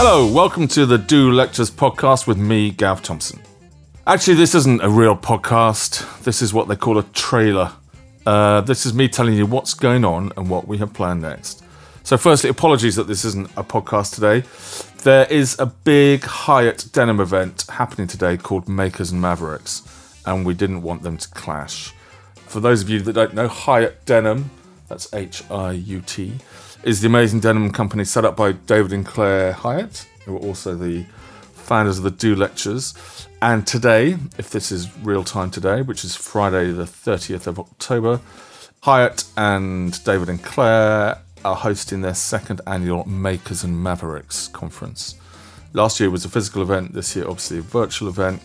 Hello, welcome to the Do Lectures podcast with me, Gav Thompson. Actually, this isn't a real podcast. This is what they call a trailer. Uh, this is me telling you what's going on and what we have planned next. So, firstly, apologies that this isn't a podcast today. There is a big Hiut denim event happening today called Makers and Mavericks, and we didn't want them to clash. For those of you that don't know, Hiut Denim, that's H I U T, is the amazing denim company set up by David and Claire Hieatt, who are also the founders of the Do Lectures. And today, if this is real time today, which is Friday, the 30th of October, Hiut and David and Claire are hosting their second annual Makers and Mavericks conference. Last year was a physical event, this year, obviously, a virtual event.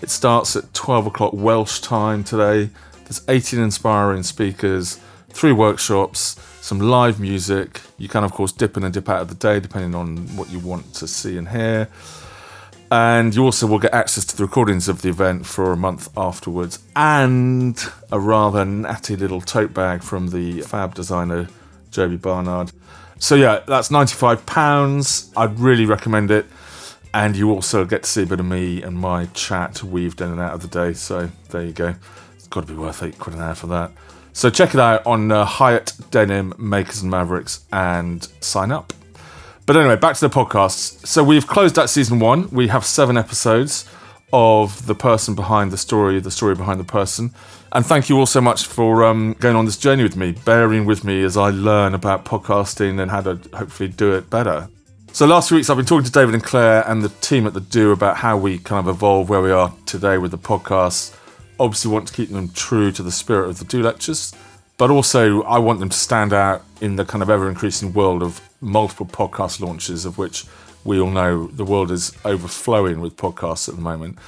It starts at 12 o'clock Welsh time today. There's 18 inspiring speakers, three workshops, some live music. You can, of course, dip in and dip out of the day depending on what you want to see and hear. And you also will get access to the recordings of the event for a month afterwards and a rather natty little tote bag from the fab designer Joby Barnard. So, yeah, that's £95. I'd really recommend it. And you also get to see a bit of me and my chat weaved in and out of the day. So, there you go. It's got to be worth eight quid an hour for that. So check it out on uh, Hiut Denim Makers and Mavericks and sign up. But anyway, back to the podcast. So we've closed out season one. We have seven episodes of the person behind the story, the story behind the person. And thank you all so much for um, going on this journey with me, bearing with me as I learn about podcasting and how to hopefully do it better. So last few weeks I've been talking to David and Claire and the team at the Do about how we kind of evolve where we are today with the podcast obviously want to keep them true to the spirit of the Do lectures, but also I want them to stand out in the kind of ever increasing world of multiple podcast launches, of which we all know the world is overflowing with podcasts at the moment.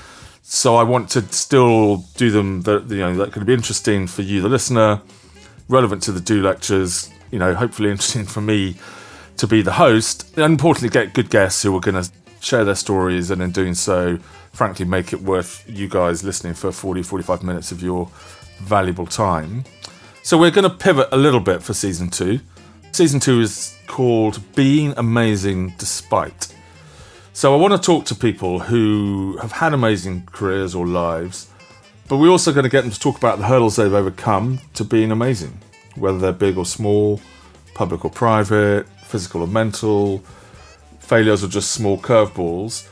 So I want to still do them that you know that could be interesting for you, the listener, relevant to the Do lectures. You know, hopefully interesting for me to be the host, and importantly, get good guests who are going to share their stories, and in doing so, frankly make it worth you guys listening for 40, 45 minutes of your valuable time. So we're going to pivot a little bit for season two. Season two is called Being Amazing Despite. So I want to talk to people who have had amazing careers or lives, but we're also going to get them to talk about the hurdles they've overcome to being amazing, whether they're big or small, public or private, physical or mental, failures or just small curveballs.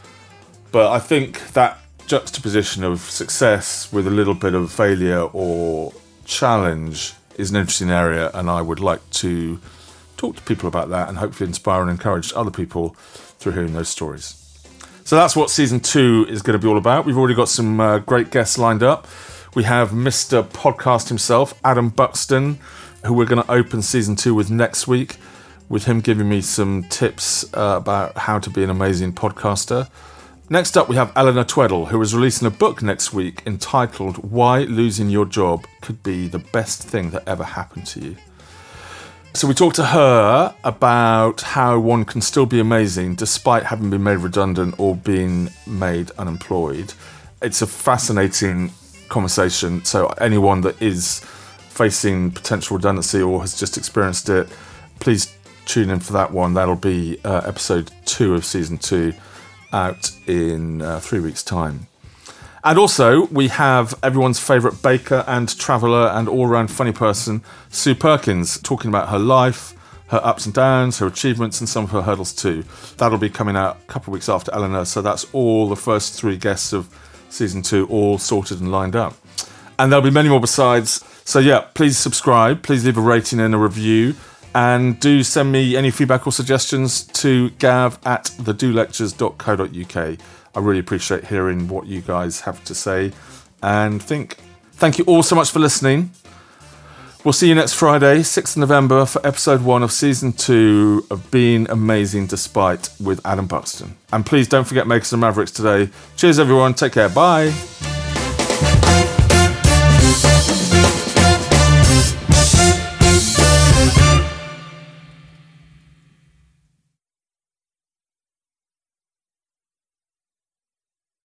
But I think that juxtaposition of success with a little bit of failure or challenge is an interesting area, and I would like to talk to people about that and hopefully inspire and encourage other people through hearing those stories. So that's what season two is going to be all about. We've already got some uh, great guests lined up. We have Mr. Podcast himself, Adam Buxton, who we're going to open season two with next week, with him giving me some tips uh, about how to be an amazing podcaster. Next up, we have Eleanor Tweddle, who is releasing a book next week entitled Why Losing Your Job Could Be the Best Thing That Ever Happened to You. So, we talked to her about how one can still be amazing despite having been made redundant or being made unemployed. It's a fascinating conversation. So, anyone that is facing potential redundancy or has just experienced it, please tune in for that one. That'll be uh, episode two of season two out in uh, three weeks' time. And also, we have everyone's favourite baker and traveller and all round funny person, Sue Perkins, talking about her life, her ups and downs, her achievements, and some of her hurdles too. That'll be coming out a couple of weeks after Eleanor, so that's all the first three guests of season two, all sorted and lined up. And there'll be many more besides. So, yeah, please subscribe, please leave a rating and a review. And do send me any feedback or suggestions to gav at thedolectures.co.uk. I really appreciate hearing what you guys have to say and think. Thank you all so much for listening. We'll see you next Friday, 6th November, for episode one of season two of Being Amazing Despite with Adam Buxton. And please don't forget Makers and Mavericks today. Cheers, everyone. Take care. Bye.